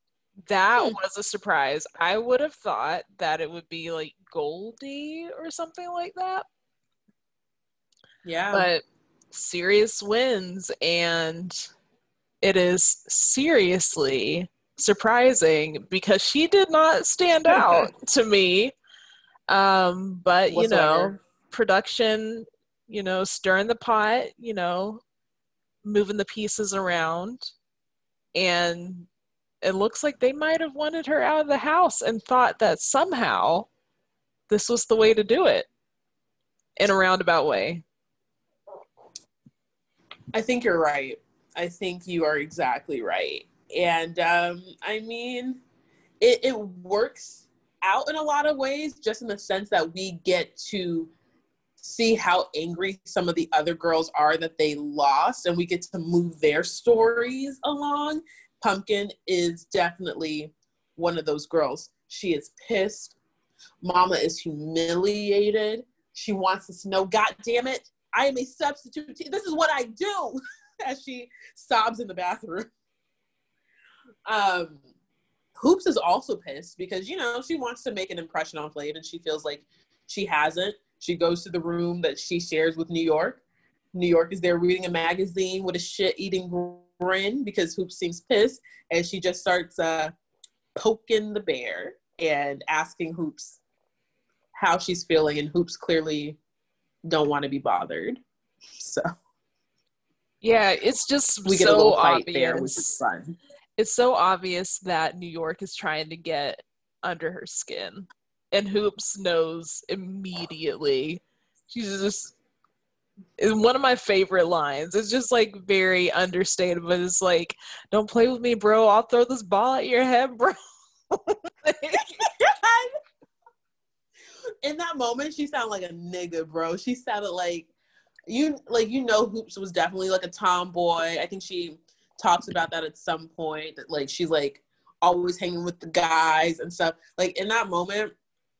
That hmm. was a surprise. I would have thought that it would be like Goldie or something like that. Yeah. But Serious wins, and it is seriously surprising because she did not stand out to me. Um, but you know, production, you know, stirring the pot, you know, moving the pieces around, and it looks like they might have wanted her out of the house and thought that somehow this was the way to do it in a roundabout way. I think you're right. I think you are exactly right. And um, I mean, it, it works out in a lot of ways, just in the sense that we get to see how angry some of the other girls are that they lost, and we get to move their stories along. Pumpkin is definitely one of those girls. She is pissed. Mama is humiliated. She wants us to know, God damn it, I am a substitute. Te- this is what I do. As she sobs in the bathroom. Um, Hoopz is also pissed because you know she wants to make an impression on Flav and she feels like she hasn't. She goes to the room that she shares with New York. New York is there reading a magazine with a shit-eating grin because Hoopz seems pissed, and she just starts uh, poking the bear and asking Hoopz how she's feeling, and Hoopz clearly don't want to be bothered. So Yeah, it's just we get so a little fight obvious. there, which is fun. It's so obvious that New York is trying to get under her skin, and Hoopz knows immediately. She's just is one of my favorite lines. It's just like very understated, but it's like, "Don't play with me, bro. I'll throw this ball at your head, bro." In that moment, she sounded like a nigga, bro. She sounded like you, like you know, Hoopz was definitely like a tomboy. I think she talks about that at some point. That like she's like always hanging with the guys and stuff. Like in that moment,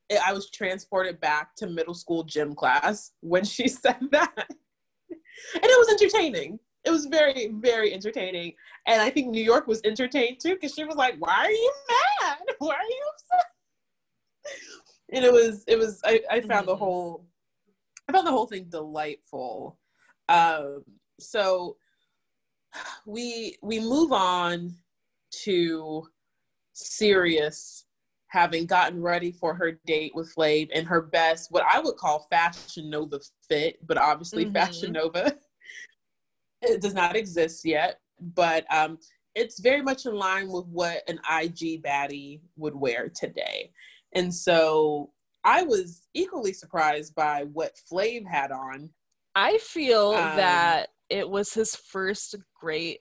it, I was transported back to middle school gym class when she said that, and it was entertaining. It was very, very entertaining, and I think New York was entertained too because she was like, "Why are you mad? Why are you upset?" And it was, it was. I, I found the Mhm. whole, I found the whole thing delightful. Um, so we we move on to Serious having gotten ready for her date with Flav in her best, what I would call Fashion Nova fit, but obviously Mhm. Fashion Nova it does not exist yet. But um, it's very much in line with what an IG baddie would wear today. And so I was equally surprised by what Flav had on. I feel Um, that it was his first great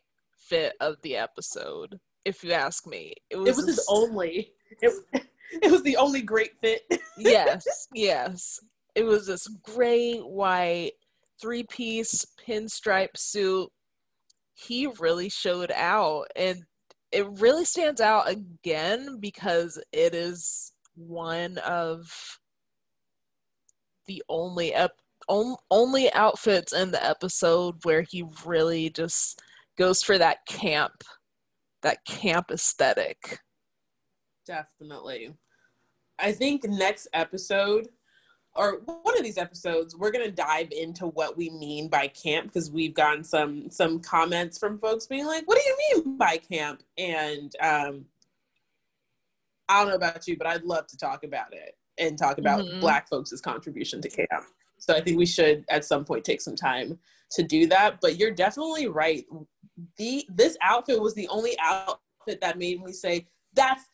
fit of the episode. If you ask me, it was, It was his only. It, it was the only great fit. yes, yes. It was this gray, white three piece pinstripe suit. He really showed out, and it really stands out again because it is one of the only ep- on- only outfits in the episode where he really just goes for that camp that camp aesthetic. Definitely. I think next episode, or one of these episodes, we're gonna dive into what we mean by camp because we've gotten some some comments from folks being like, "What do you mean by camp?" And um, I don't know about you, but I'd love to talk about it and talk about Mhm. Black folks' contribution to camp. So I think we should at some point take some time to do that. But you're definitely right. The this outfit was the only outfit that made me say, "That's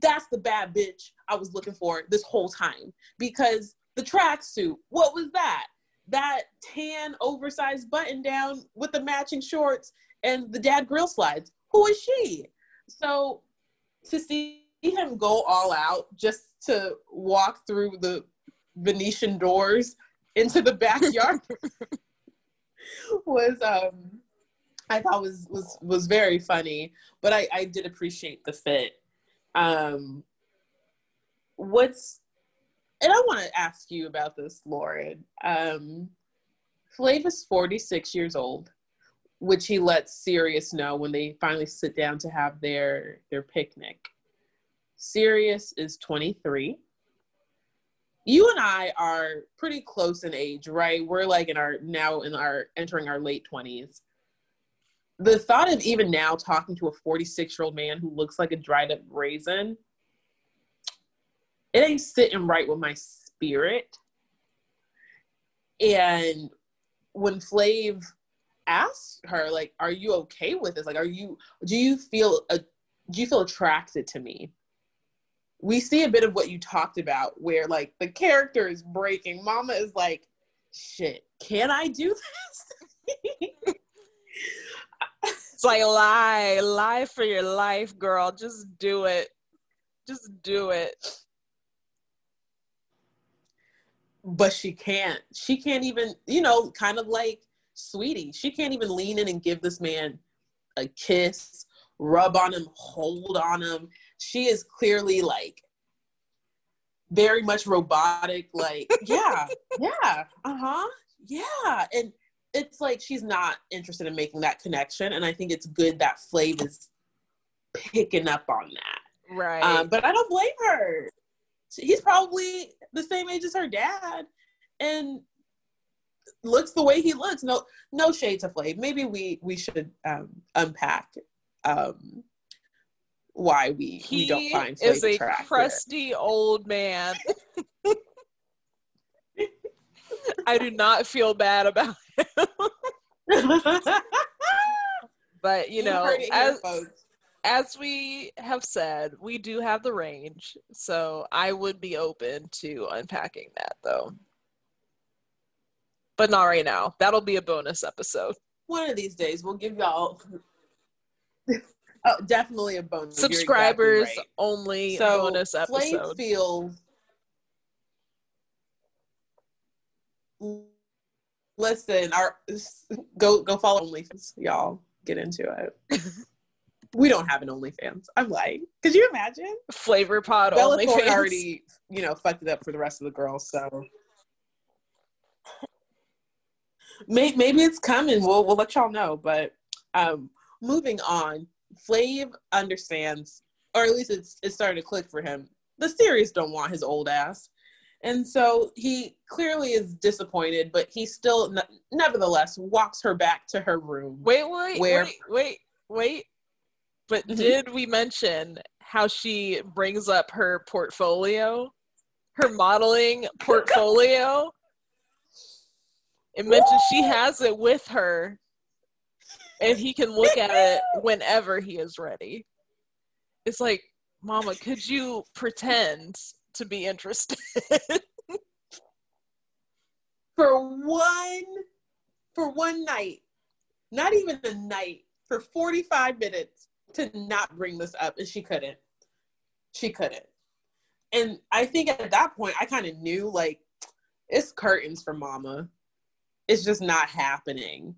that's the bad bitch I was looking for this whole time." Because the tracksuit, what was that? That tan oversized button down with the matching shorts and the dad grill slides. Who is she? So to see him go all out just to walk through the Venetian doors into the backyard was um I thought was was was very funny, but I I did appreciate the fit. Um what's and I want to ask you about this, Lauren. Um Flav is 46 years old, which he lets Serious know when they finally sit down to have their their picnic. Serious is 23 you and I are pretty close in age, right? We're like in our now in our entering our late 20s. The thought of even now talking to a 46 year old man who looks like a dried up raisin, it ain't sitting right with my spirit. And when Flav asked her, like, "Are you okay with this? Like, are you? Do you feel a? Do you feel attracted to me?" We see a bit of what you talked about where like the character is breaking mama is like shit can i do this It's like lie, lie for your life, girl. Just do it. Just do it. but she can't she can't even you know kind of like sweetie she can't even lean in and give this man a kiss rub on him hold on him she is clearly like very much robotic like yeah yeah uh-huh yeah. And it's like she's not interested in making that connection and i think it's good that flav is picking up on that. Right. um, but i don't blame her. He's probably the same age as her dad and looks the way he looks. No no shade to flav. Maybe we we should um unpack um why we he we don't find is a attractive. crusty old man. I do not feel bad about him. but you know, it here, as we have said, we do have the range, so I would be open to unpacking that though. But not right now. That'll be a bonus episode. One of these days, we'll give y'all oh, definitely a bonus. You're exactly Subscribers right. only So bonus episode. feels. Listen, our go go follow OnlyFans, y'all. Get into it. we don't have an OnlyFans. I'm like, could you imagine? Flavor pod Bella only. Thorne already, you know, fucked it up for the rest of the girls. So May- maybe it's coming. We'll we'll let y'all know. But um, moving on, Flav understands, or at least it's it's starting to click for him. The series don't want his old ass, and so he clearly is disappointed. But he still, ne- nevertheless, walks her back to her room. Wait, wait, Where- wait, wait, wait. But Mhm. did we mention how she brings up her portfolio, her modeling portfolio? It mentions she has it with her, and he can look at it whenever he is ready. It's like, Mama, could you pretend to be interested? for one for one night not even a night for 45 minutes to not bring this up and she couldn't she couldn't and i think at that point i kind of knew like it's curtains for mama it's just not happening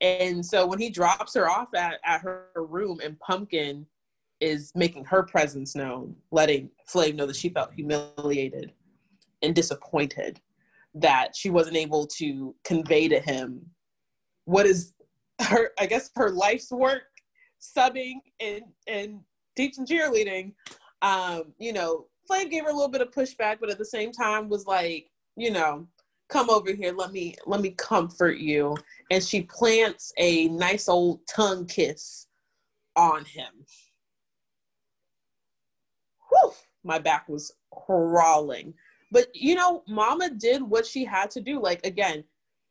and so when he drops her off at, at her room and pumpkin is making her presence known letting Flav know that she felt humiliated and disappointed that she wasn't able to convey to him what is her i guess her life's work subbing and and teaching cheerleading. Um you know Flav gave her a little bit of pushback but at the same time was like you know come over here let me let me comfort you and she plants a nice old tongue kiss on him Whew, my back was crawling but you know, Mama did what she had to do. Like again,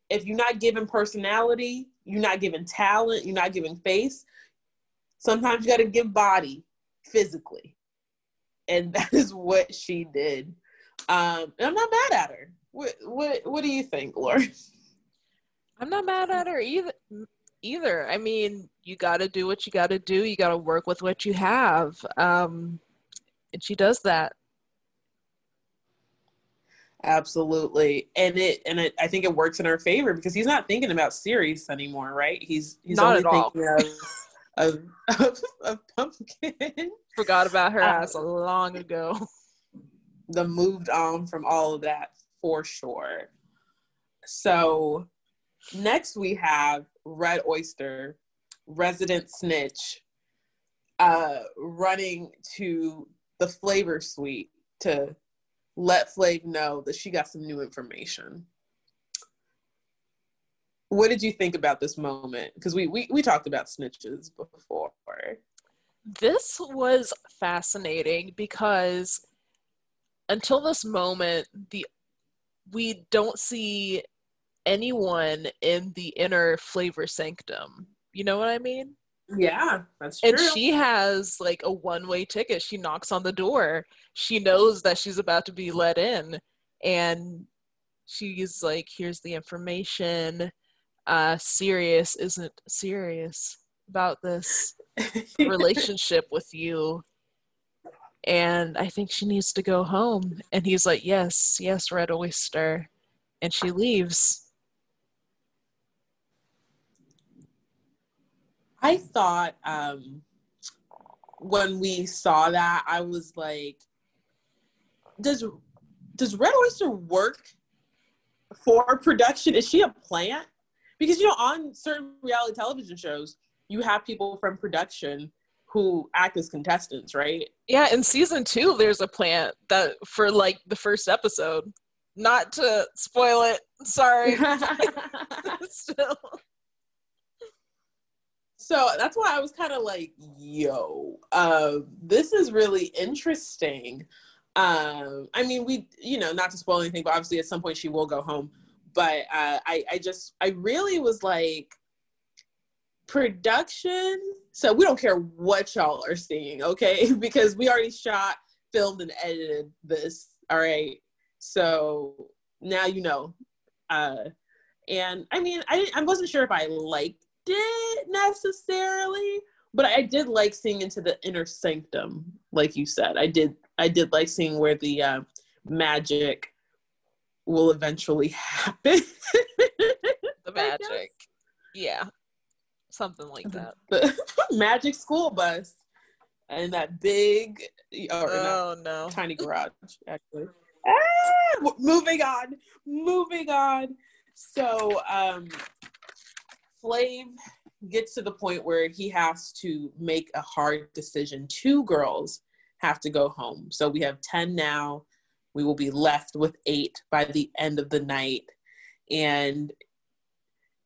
if you're not given personality, you're not given talent, you're not given face. Sometimes you got to give body physically, and that is what she did. Um, and I'm not mad at her. What what what do you think, Laura? I'm not mad at her either. Either. I mean, you got to do what you got to do. You got to work with what you have. Um, and she does that. Absolutely, and it and it, I think it works in her favor because he's not thinking about Serious anymore, right? He's he's Not only at all. thinking of of, of, of pumpkin. Forgot about her Um, ass a long ago. the moved on from all of that for sure. So next we have Red Oyster, resident snitch, uh, running to the flavor suite to let Flav know that she got some new information. What did you think about this moment? Because we, we we talked about snitches before. This was fascinating because until this moment, the we don't see anyone in the inner flavor sanctum. You know what I mean? Yeah, that's true. And she has like a one way ticket. She knocks on the door. She knows that she's about to be let in. And she's like, here's the information. Uh, Serious isn't serious about this relationship with you. And I think she needs to go home. And he's like, yes, yes, Red Oyster. And she leaves. I thought um, when we saw that, I was like, does does Red Oyster work for production? Is she a plant? Because you know, on certain reality television shows, you have people from production who act as contestants, right? Yeah, in season two, there's a plant that for like the first episode. Not to spoil it, sorry. Still. so that's why I was kind of like, yo, uh, this is really interesting. Um, I mean, we, you know, not to spoil anything, but obviously at some point she will go home. But uh, I, I just, I really was like, production. So we don't care what y'all are seeing, okay? Because we already shot, filmed, and edited this. All right. So now you know. Uh, and I mean, I I wasn't sure if I liked it necessarily, but I did like seeing into the inner sanctum, like you said. I did I did like seeing where the uh, magic will eventually happen. the magic, yeah, something like that. The magic school bus and that big or oh no tiny garage actually. Ah, moving on, moving on. So, um, Flav gets to the point where he has to make a hard decision. Two girls have to go home. So we have 10 now. We will be left with eight by the end of the night. And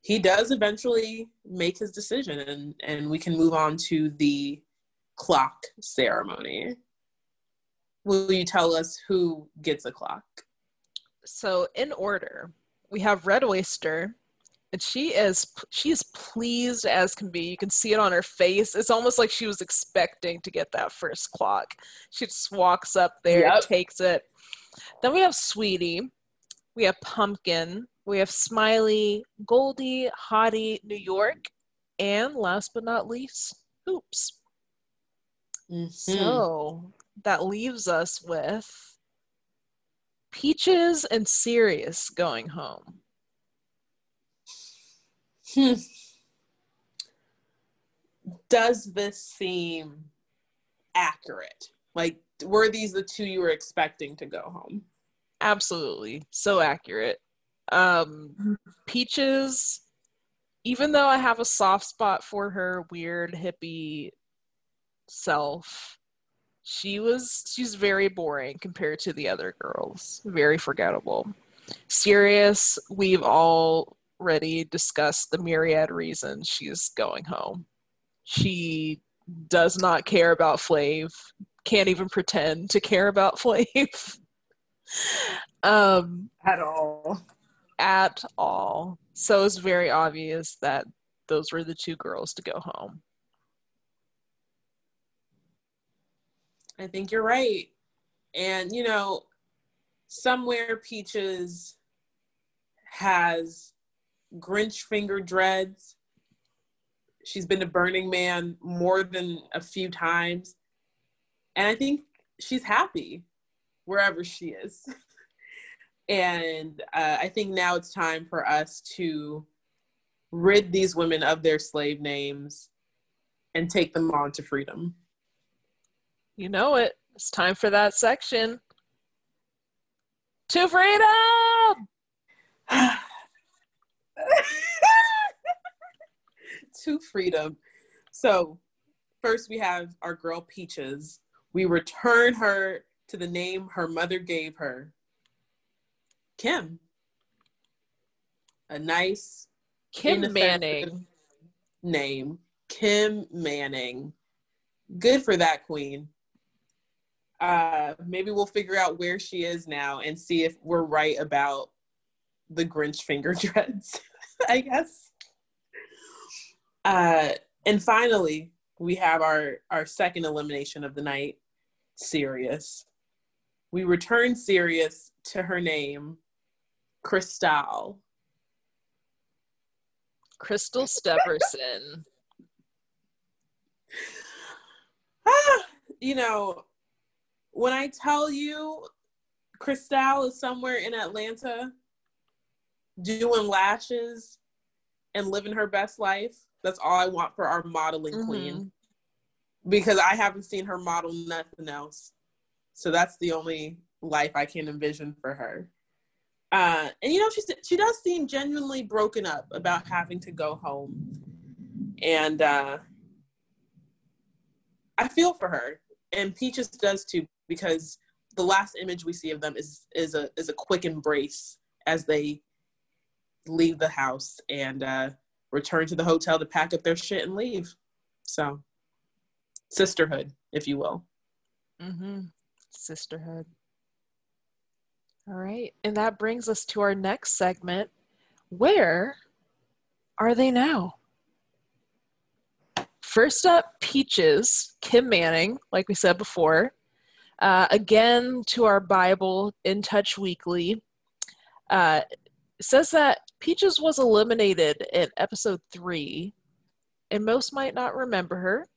he does eventually make his decision, and, and we can move on to the clock ceremony. Will you tell us who gets a clock? So, in order, we have Red Oyster, and she is she is pleased as can be. You can see it on her face. It's almost like she was expecting to get that first clock. She just walks up there, yep. takes it. Then we have Sweetie, we have Pumpkin, we have Smiley, Goldie, Hottie, New York, and last but not least, Hoopz. Mm-hmm. So that leaves us with Peaches and Serious going home. Hmm. Does this seem accurate? Like, were these the two you were expecting to go home? Absolutely. So accurate. Um, Peaches, even though I have a soft spot for her weird hippie self, she was she's very boring compared to the other girls. Very forgettable. Serious, we've already discussed the myriad reasons she's going home. She does not care about Flav, can't even pretend to care about Flav. um, at all. At all. So it's very obvious that those were the two girls to go home. I think you're right. And, you know, somewhere Peaches has Grinch finger dreads. She's been to Burning Man more than a few times. And I think she's happy wherever she is. and uh, I think now it's time for us to rid these women of their slave names and take them on to freedom. You know it. It's time for that section. To freedom! to freedom. So, first we have our girl Peaches. We return her to the name her mother gave her Kim. A nice Kim Manning name. Kim Manning. Good for that queen. Uh, maybe we'll figure out where she is now and see if we're right about the Grinch finger dreads. I guess. Uh, and finally, we have our our second elimination of the night, Serious. We return Serious to her name, Crystal. Crystal Steverson. ah, you know, when I tell you Crystal is somewhere in Atlanta, doing lashes and living her best life. That's all I want for our modeling mm-hmm. queen. Because I haven't seen her model nothing else. So that's the only life I can envision for her. Uh, and you know, she she does seem genuinely broken up about having to go home, and uh, I feel for her. And Peaches does too, because the last image we see of them is is a is a quick embrace as they leave the house and uh, return to the hotel to pack up their shit and leave. So, sisterhood, if you will. Mm-hmm. Sisterhood. All right. And that brings us to our next segment. Where are they now? first up, Peaches, Kim Manning, like we said before. Uh, again, to our Bible, In Touch Weekly, uh, says that Peaches was eliminated in episode three, and most might not remember her.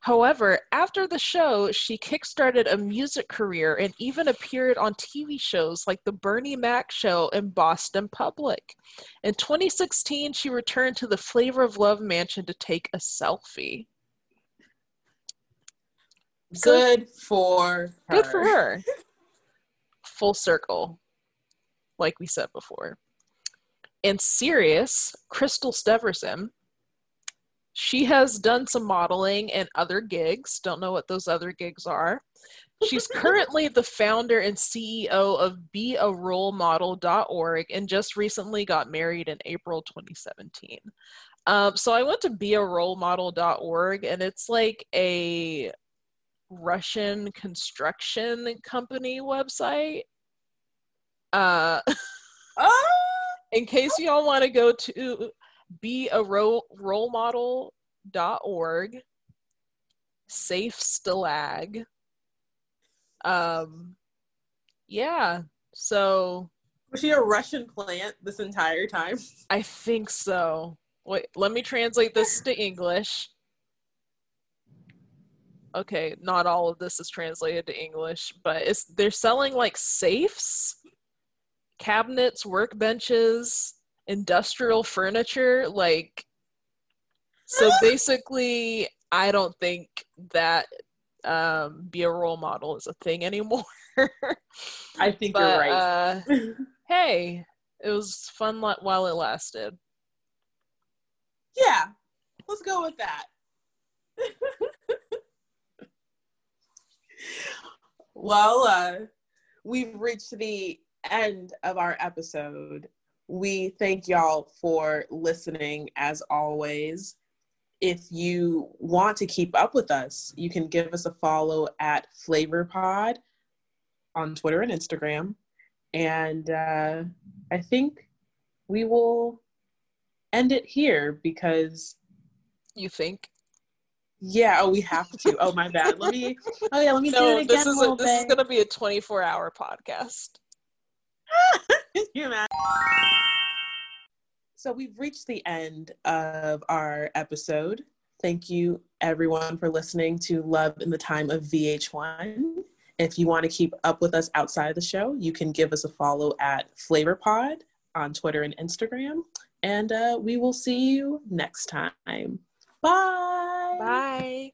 However, after the show, she kickstarted a music career and even appeared on TV shows like The Bernie Mac Show and Boston Public. In 2016, she returned to the Flavor of Love mansion to take a selfie. Good for her. Good for her. Full circle, like we said before. And Serious, Crystal Steverson, she has done some modeling and other gigs. Don't know what those other gigs are. She's currently the founder and CEO of bearolemodel.org and just recently got married in April 2017. Um, so I went to bearolemodel.org and it's like a Russian construction company website. Uh, oh! In case y'all want to go to be a role, role model.org safe stalag. Um yeah so was she a russian plant this entire time? I think so. Wait let me translate this to english. Okay not all of this is translated to english but it's they're selling like safes cabinets workbenches industrial furniture like so basically i don't think that um be a role model is a thing anymore. I think but, you're right. uh, hey it was fun while it lasted. Yeah let's go with that. Well uh we've reached the end of our episode we thank y'all for listening as always. If you want to keep up with us, you can give us a follow at FlavorPod on Twitter and Instagram. And uh, I think we will end it here because. You think? Yeah, oh, we have to. Oh, my bad. Let me. Oh, yeah, let me no, do it again. This is, a, this is going to be a 24 hour podcast. you mad? So we've reached the end of our episode. Thank you, everyone, for listening to Love in the Time of VH1. If you want to keep up with us outside of the show, you can give us a follow at FlavorPod on Twitter and Instagram. And uh, we will see you next time. Bye. Bye.